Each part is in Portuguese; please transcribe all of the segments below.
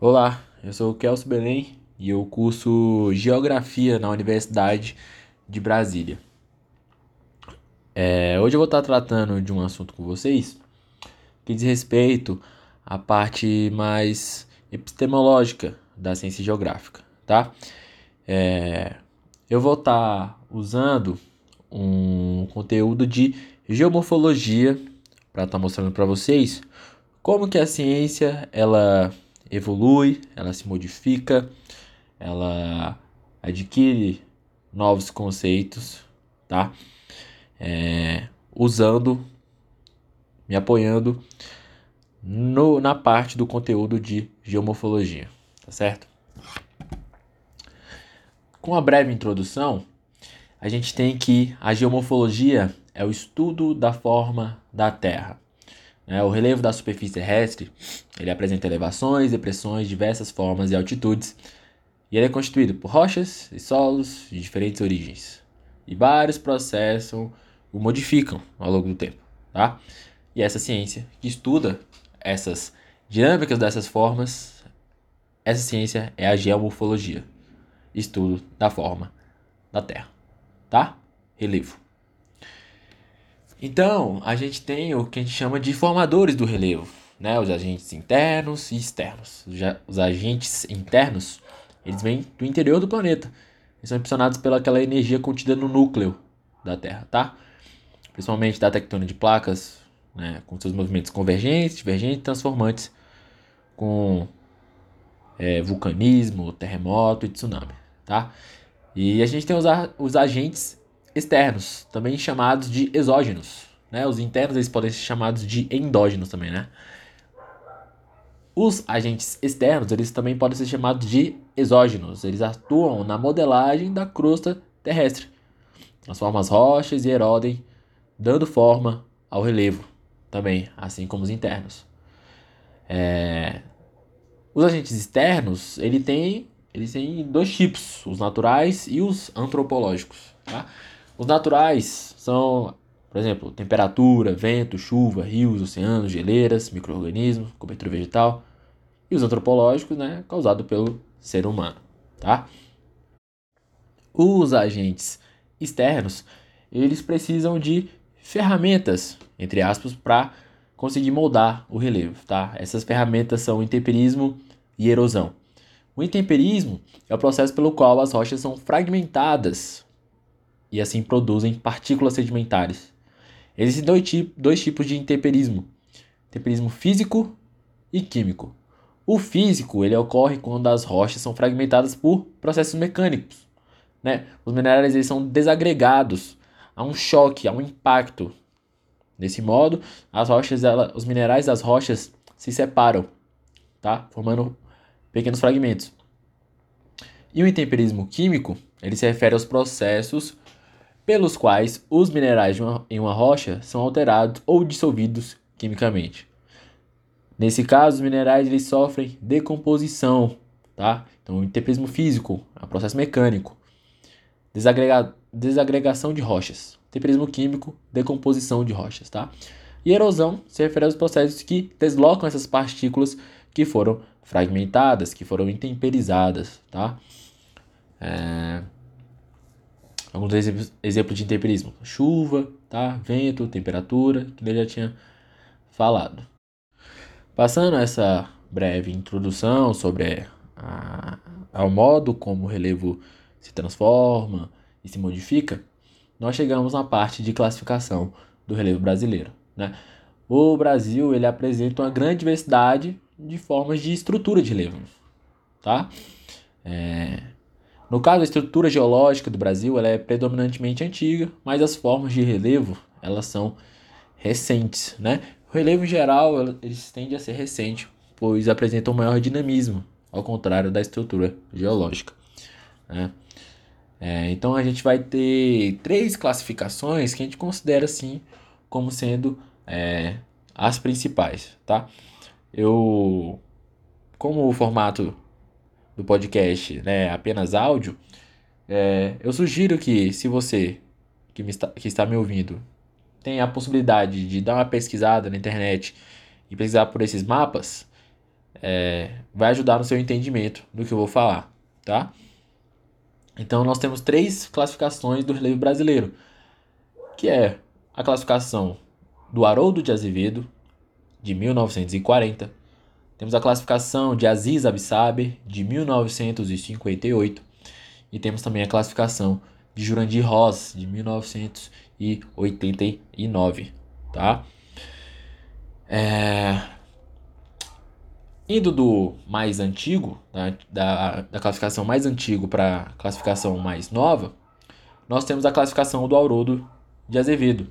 Olá, eu sou o Kelso Belém e eu curso Geografia na Universidade de Brasília. É, hoje eu vou estar tratando de um assunto com vocês que diz respeito à parte mais epistemológica da ciência geográfica, tá? É, eu vou estar usando um conteúdo de geomorfologia para estar mostrando para vocês como que a ciência ela evolui, ela se modifica, ela adquire novos conceitos, tá? É, usando, me apoiando no, na parte do conteúdo de geomorfologia, tá certo? Com uma breve introdução, a gente tem que a geomorfologia é o estudo da forma da Terra. É, o relevo da superfície terrestre ele apresenta elevações, depressões, diversas formas e altitudes, e ele é constituído por rochas e solos de diferentes origens. E vários processos o modificam ao longo do tempo. Tá? E essa ciência que estuda essas dinâmicas dessas formas, essa ciência é a geomorfologia, estudo da forma da Terra. Tá? Relevo. Então, a gente tem o que a gente chama de formadores do relevo, né? Os agentes internos e externos. Os agentes internos, eles vêm do interior do planeta. Eles são impulsionados pelaquela energia contida no núcleo da Terra, tá? Principalmente da tectônica de placas, né? Com seus movimentos convergentes, divergentes transformantes, com é, vulcanismo, terremoto e tsunami, tá? E a gente tem os, os agentes externos, também chamados de exógenos. Né? Os internos eles podem ser chamados de endógenos também, né? Os agentes externos eles também podem ser chamados de exógenos. Eles atuam na modelagem da crosta terrestre, transformam as rochas e erodem, dando forma ao relevo também, assim como os internos. É... Os agentes externos ele tem, eles têm dois tipos, os naturais e os antropológicos. Tá? Os naturais são, por exemplo, temperatura, vento, chuva, rios, oceanos, geleiras, micro-organismos, cobertura vegetal. E os antropológicos, né, causado pelo ser humano, tá? Os agentes externos, eles precisam de ferramentas, entre aspas, para conseguir moldar o relevo, tá? Essas ferramentas são intemperismo e erosão. O intemperismo é o processo pelo qual as rochas são fragmentadas e assim produzem partículas sedimentares. Existem dois, tipos, dois tipos de intemperismo: temperismo físico e químico. O físico ele ocorre quando as rochas são fragmentadas por processos mecânicos. Né? Os minerais eles são desagregados, há um choque, há um impacto. Desse modo, as rochas, ela, os minerais das rochas se separam, tá? formando pequenos fragmentos. E o intemperismo químico ele se refere aos processos pelos quais os minerais uma, em uma rocha são alterados ou dissolvidos quimicamente. Nesse caso, os minerais eles sofrem decomposição, tá? Então, intemperismo físico é um processo mecânico. Desagrega, desagregação de rochas. Temperismo químico, decomposição de rochas, tá? E erosão se refere aos processos que deslocam essas partículas que foram fragmentadas, que foram intemperizadas, tá? É... Alguns exemplos, de intemperismo: chuva, tá? vento, temperatura, que ele já tinha falado. Passando essa breve introdução sobre a, ao modo como o relevo se transforma e se modifica, nós chegamos na parte de classificação do relevo brasileiro. Né? O Brasil ele apresenta uma grande diversidade de formas de estrutura de relevo. Tá? É, no caso, a estrutura geológica do Brasil ela é predominantemente antiga, mas as formas de relevo elas são recentes, né? O relevo em geral eles tendem a ser recente, pois apresentam maior dinamismo, ao contrário da estrutura geológica. Né? É, então a gente vai ter três classificações que a gente considera assim como sendo é, as principais, tá? Eu, como o formato do podcast né, apenas áudio, é, eu sugiro que se você que, me está, que está me ouvindo tem a possibilidade de dar uma pesquisada na internet e pesquisar por esses mapas, é, vai ajudar no seu entendimento do que eu vou falar, tá? Então nós temos três classificações do relevo brasileiro, que é a classificação do Haroldo de Azevedo, de 1940. Temos a classificação de Aziz Absaber, de 1958. E temos também a classificação de Jurandir Ross, de 1989. Tá? É... Indo do mais antigo, da, da, da classificação mais antigo para a classificação mais nova, nós temos a classificação do Haroldo de Azevedo.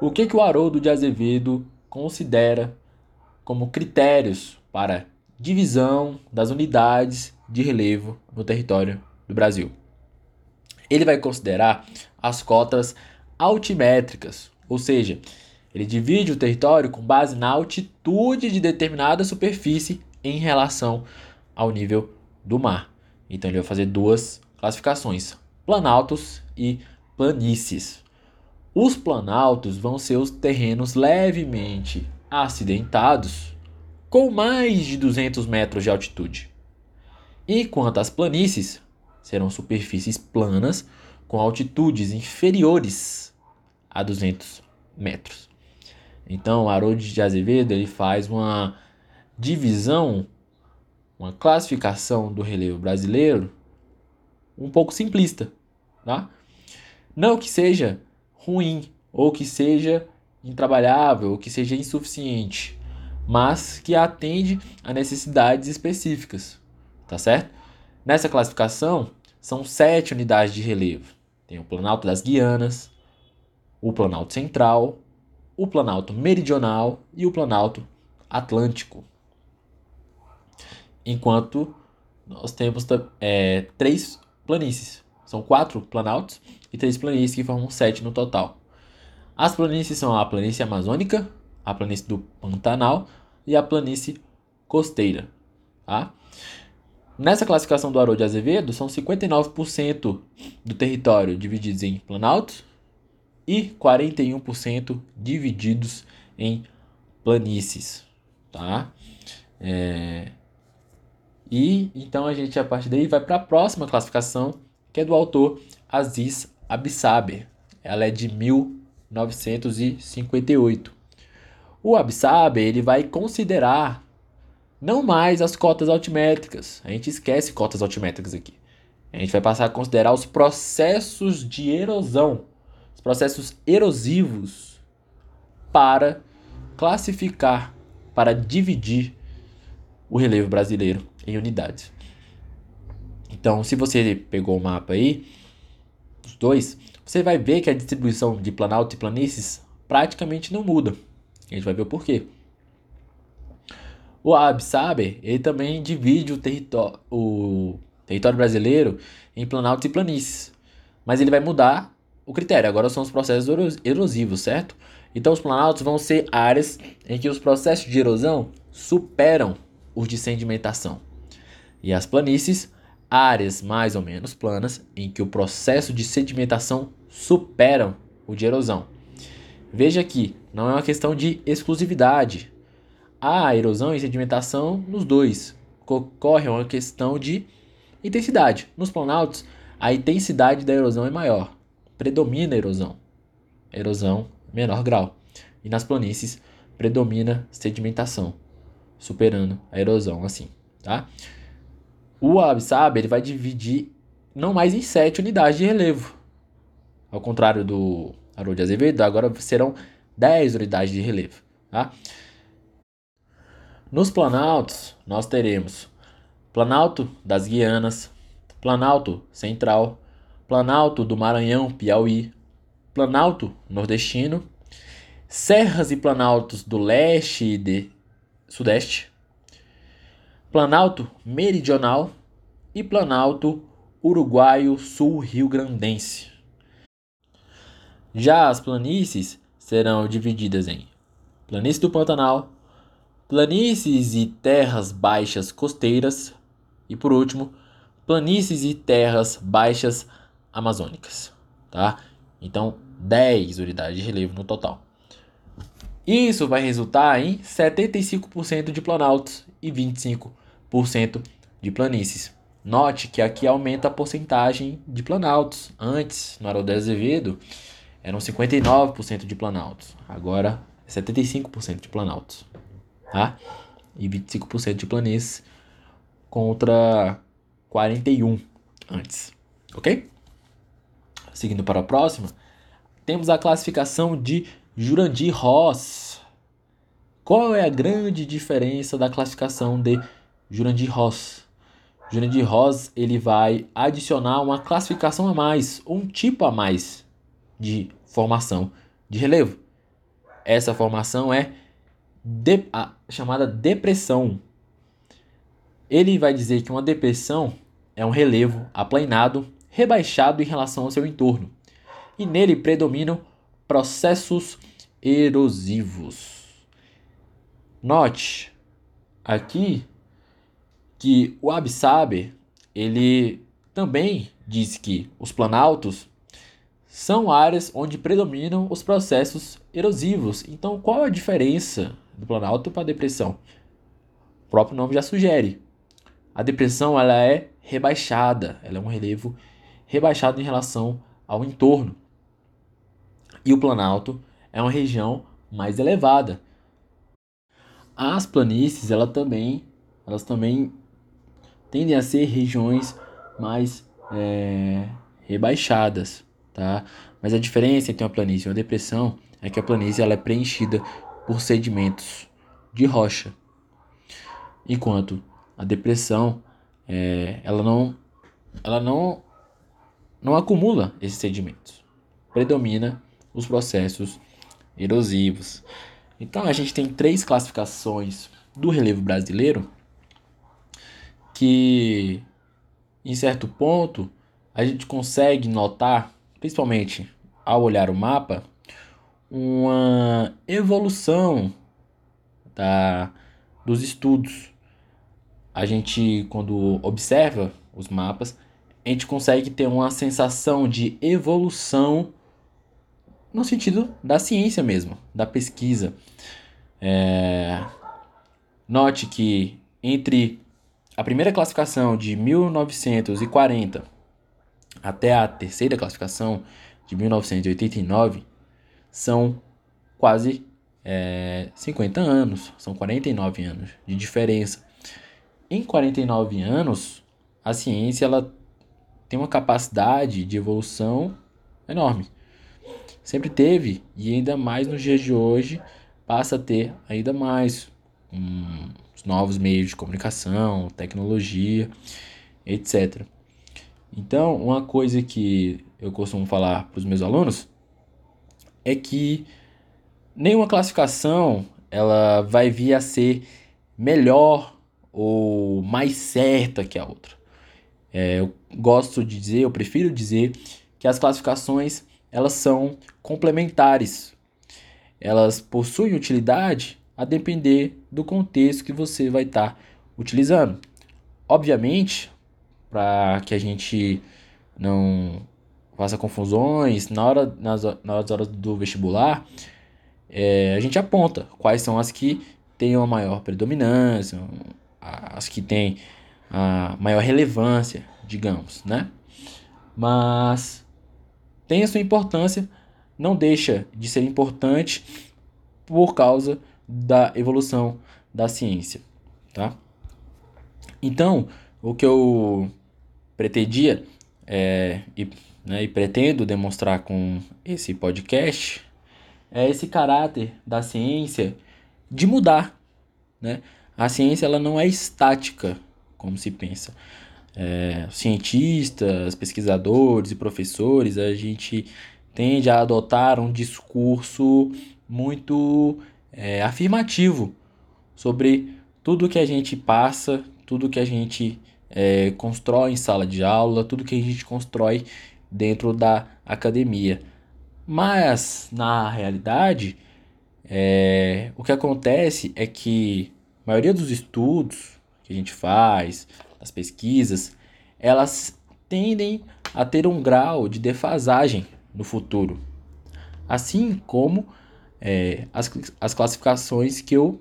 O que, que o Haroldo de Azevedo considera como critérios para divisão das unidades de relevo no território do Brasil? Ele vai considerar as cotas altimétricas, ou seja, ele divide o território com base na altitude de determinada superfície em relação ao nível do mar. Então ele vai fazer duas classificações: planaltos e planícies. Os planaltos vão ser os terrenos levemente acidentados com mais de 200 metros de altitude. Enquanto as planícies serão superfícies planas com altitudes inferiores a 200 metros. Então, Haroldo de Azevedo ele faz uma divisão, uma classificação do relevo brasileiro um pouco simplista, tá? Não que seja ruim ou que seja intrabalhável que seja insuficiente, mas que atende a necessidades específicas, tá certo? Nessa classificação são sete unidades de relevo. Tem o Planalto das Guianas, o Planalto Central, o Planalto Meridional e o Planalto Atlântico. Enquanto nós temos é, três planícies. São quatro planaltos e três planícies que formam sete no total. As planícies são a planície amazônica, a planície do Pantanal e a planície costeira. Tá? Nessa classificação do Haroldo de Azevedo, são 59% do território divididos em planaltos e 41% divididos em planícies, tá? É... E então a gente a partir daí vai para a próxima classificação, que é do autor Aziz Absaber. Ela é de 1958. O Absaber ele vai considerar não mais as cotas altimétricas. A gente esquece cotas altimétricas aqui. A gente vai passar a considerar os processos de erosão os processos erosivos para classificar, para dividir o relevo brasileiro em unidades. Então, se você pegou o mapa aí, os dois, você vai ver que a distribuição de planalto e planícies praticamente não muda. A gente vai ver o porquê. O Absaber, ele também divide o território, o território brasileiro em planaltos e planícies. Mas ele vai mudar o critério. Agora são os processos erosivos, certo? Então os planaltos vão ser áreas em que os processos de erosão superam os de sedimentação. E as planícies, áreas mais ou menos planas em que o processo de sedimentação superam o de erosão. Veja que não é uma questão de exclusividade. Há erosão e sedimentação nos dois. Ocorre uma questão de intensidade. Nos planaltos, a intensidade da erosão é maior predomina a erosão. Erosão, menor grau. E nas planícies predomina sedimentação, superando a erosão assim, tá? O Absab ele vai dividir não mais em sete unidades de relevo. Ao contrário do Haroldo Azevedo, agora serão 10 unidades de relevo, tá? Nos planaltos, nós teremos Planalto das Guianas, Planalto Central, Planalto do Maranhão, Piauí, Planalto Nordestino, Serras e Planaltos do Leste e de Sudeste, Planalto Meridional e Planalto Uruguaio Sul Rio Grandense. Já as planícies serão divididas em Planície do Pantanal, planícies e terras baixas costeiras e, por último, planícies e terras baixas amazônicas, tá? Então, 10 unidades de relevo no total. Isso vai resultar em 75% de planaltos e 25% de planícies. Note que aqui aumenta a porcentagem de planaltos. Antes, no Haroldo Azevedo, eram 59% de planaltos. Agora, 75% de planaltos. Tá? E 25% de planícies contra 41 antes. Ok? Seguindo para a próxima, temos a classificação de Jurandir Ross. Qual é a grande diferença da classificação de Jurandir Ross? Jurandir Ross ele vai adicionar uma classificação a mais, um tipo a mais de formação de relevo. Essa formação é de, a, chamada depressão. Ele vai dizer que uma depressão é um relevo aplanado, rebaixado em relação ao seu entorno, e nele predominam processos erosivos. Note aqui que o Absaber ele também diz que os planaltos são áreas onde predominam os processos erosivos. Então, qual a diferença do planalto para a depressão? O próprio nome já sugere. A depressão ela é rebaixada, ela é um relevo rebaixado em relação ao entorno. E o planalto é uma região mais elevada. As planícies ela também, elas também tendem a ser regiões mais é, rebaixadas, tá? Mas a diferença entre uma planície e uma depressão é que a planície ela é preenchida por sedimentos de rocha, enquanto a depressão é, ela não ela não não acumula esses sedimentos, predomina os processos erosivos. Então a gente tem três classificações do relevo brasileiro que em certo ponto a gente consegue notar, principalmente ao olhar o mapa, uma evolução da, dos estudos. A gente, quando observa os mapas, a gente consegue ter uma sensação de evolução no sentido da ciência mesmo, da pesquisa. É... Note que entre a primeira classificação de 1940 até a terceira classificação de 1989 são quase é, 50 anos, são 49 anos de diferença. Em 49 anos, a ciência ela tem uma capacidade de evolução enorme. Sempre teve, e ainda mais nos dias de hoje, passa a ter ainda mais. Um, os novos meios de comunicação, tecnologia, etc. Então, uma coisa que eu costumo falar para os meus alunos é que nenhuma classificação ela vai vir a ser melhor ou mais certa que a outra. É, eu gosto de dizer, eu prefiro dizer que as classificações elas são complementares. Elas possuem utilidade a depender do contexto que você vai estar tá utilizando. Obviamente, para que a gente não faça confusões na hora, nas, nas horas do vestibular, é, a gente aponta quais são as que têm uma maior predominância, as que têm a maior relevância, digamos, né? Mas tem a sua importância, não deixa de ser importante por causa da evolução da ciência, tá? Então, o que eu pretendia é, e, né, e pretendo demonstrar com esse podcast é esse caráter da ciência de mudar, né? A ciência ela não é estática, como se pensa. É, cientistas, pesquisadores e professores, a gente tende a adotar um discurso muito é, afirmativo sobre tudo que a gente passa, tudo que a gente é, constrói em sala de aula, tudo que a gente constrói dentro da academia. Mas, na realidade, é, o que acontece é que a maioria dos estudos que a gente faz, as pesquisas, elas tendem a ter um grau de defasagem no futuro. Assim como é, as, as classificações que eu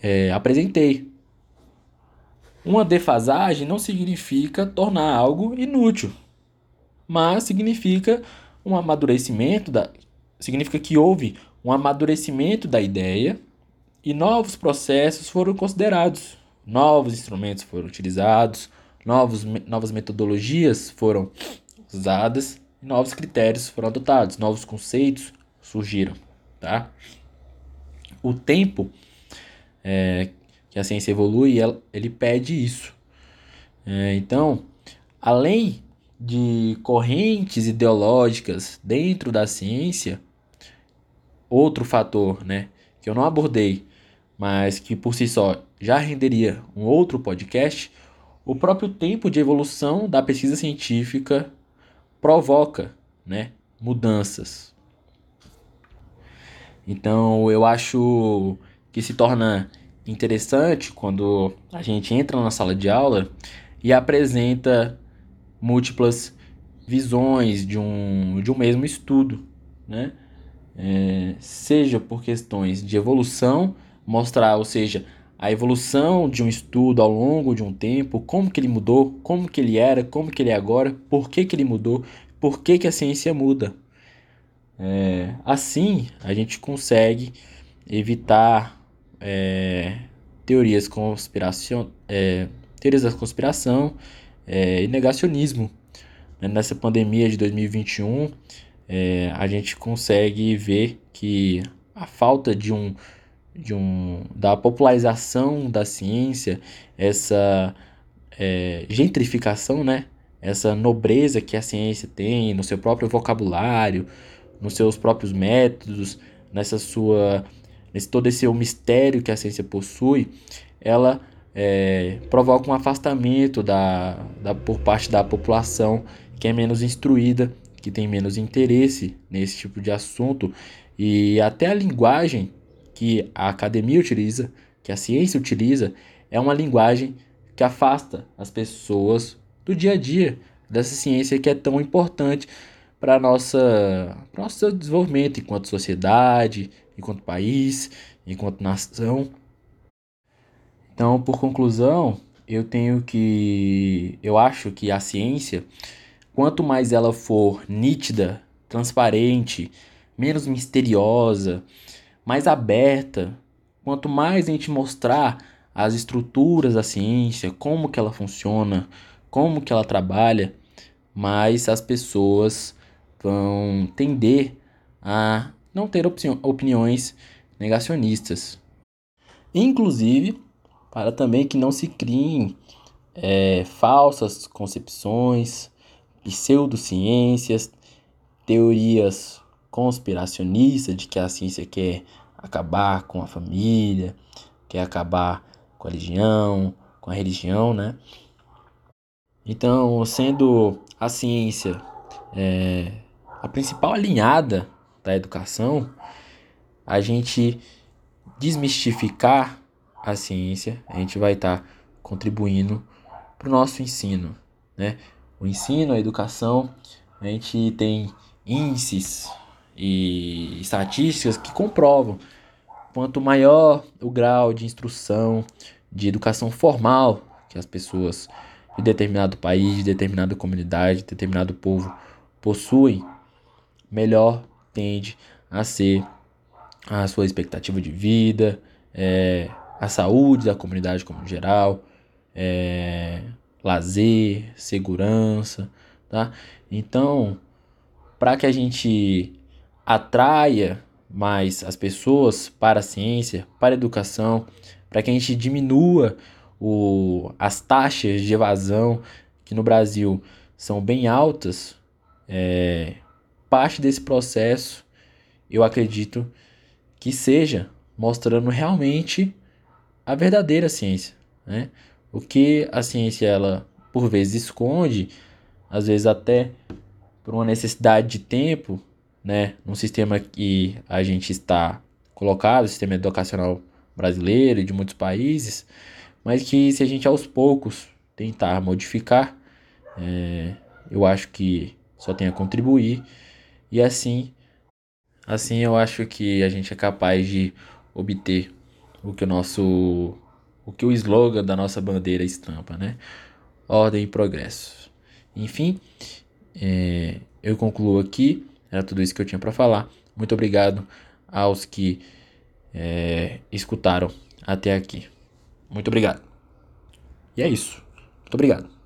é, apresentei. Uma defasagem não significa tornar algo inútil, mas significa um amadurecimento da significa que houve um amadurecimento da ideia e novos processos foram considerados, novos instrumentos foram utilizados, novos, novas metodologias foram usadas, novos critérios foram adotados, novos conceitos surgiram, tá? O tempo é, que a ciência evolui, ele pede isso. É, então, além de correntes ideológicas dentro da ciência, outro fator, né, que eu não abordei, mas que por si só já renderia um outro podcast, o próprio tempo de evolução da pesquisa científica provoca, né, mudanças. Então, eu acho que se torna interessante quando a gente entra na sala de aula e apresenta múltiplas visões de um, de um mesmo estudo, né? É, seja por questões de evolução, mostrar, ou seja, a evolução de um estudo ao longo de um tempo, como que ele mudou, como que ele era, como que ele é agora, por que, que ele mudou, por que, que a ciência muda. É, assim, a gente consegue evitar é, teorias conspiração, é, teorias da conspiração é, e negacionismo. Né? Nessa pandemia de 2021, é, a gente consegue ver que a falta de um, de um da popularização da ciência, essa é, gentrificação, né? essa nobreza que a ciência tem no seu próprio vocabulário, nos seus próprios métodos, nessa sua nesse todo esse mistério que a ciência possui, ela é, provoca um afastamento da, da, por parte da população que é menos instruída, que tem menos interesse nesse tipo de assunto. E até a linguagem que a academia utiliza, que a ciência utiliza, é uma linguagem que afasta as pessoas do dia a dia dessa ciência que é tão importante para nossa nosso desenvolvimento enquanto sociedade, enquanto país, enquanto nação. Então, por conclusão, eu tenho que eu acho que a ciência, quanto mais ela for nítida, transparente, menos misteriosa, mais aberta, quanto mais a gente mostrar as estruturas da ciência, como que ela funciona, como que ela trabalha, mais as pessoas vão tender a não ter opiniões negacionistas. Inclusive, para também que não se criem é, falsas concepções, pseudociências, teorias conspiracionistas de que a ciência quer acabar com a família, quer acabar com a religião, com a religião, né? Então, sendo a ciência é, a principal alinhada da educação, a gente desmistificar a ciência, a gente vai estar tá contribuindo para o nosso ensino. Né? O ensino, a educação, a gente tem índices e estatísticas que comprovam quanto maior o grau de instrução, de educação formal que as pessoas de determinado país, de determinada comunidade, de determinado povo possuem, melhor tende a ser a sua expectativa de vida, é, a saúde da comunidade como geral, é, lazer, segurança, tá? Então, para que a gente atraia mais as pessoas para a ciência, para a educação, para que a gente diminua o, as taxas de evasão que no Brasil são bem altas, é, parte desse processo eu acredito que seja mostrando realmente a verdadeira ciência, né? O que a ciência ela por vezes esconde, às vezes até por uma necessidade de tempo, né, num sistema que a gente está colocado, o sistema educacional brasileiro e de muitos países, mas que se a gente aos poucos tentar modificar, é, eu acho que só tem a contribuir e assim, assim eu acho que a gente é capaz de obter o que o nosso o que o slogan da nossa bandeira estampa, né? Ordem e progresso. Enfim, é, eu concluo aqui. Era tudo isso que eu tinha para falar. Muito obrigado aos que é, escutaram até aqui. Muito obrigado. E é isso. Muito obrigado.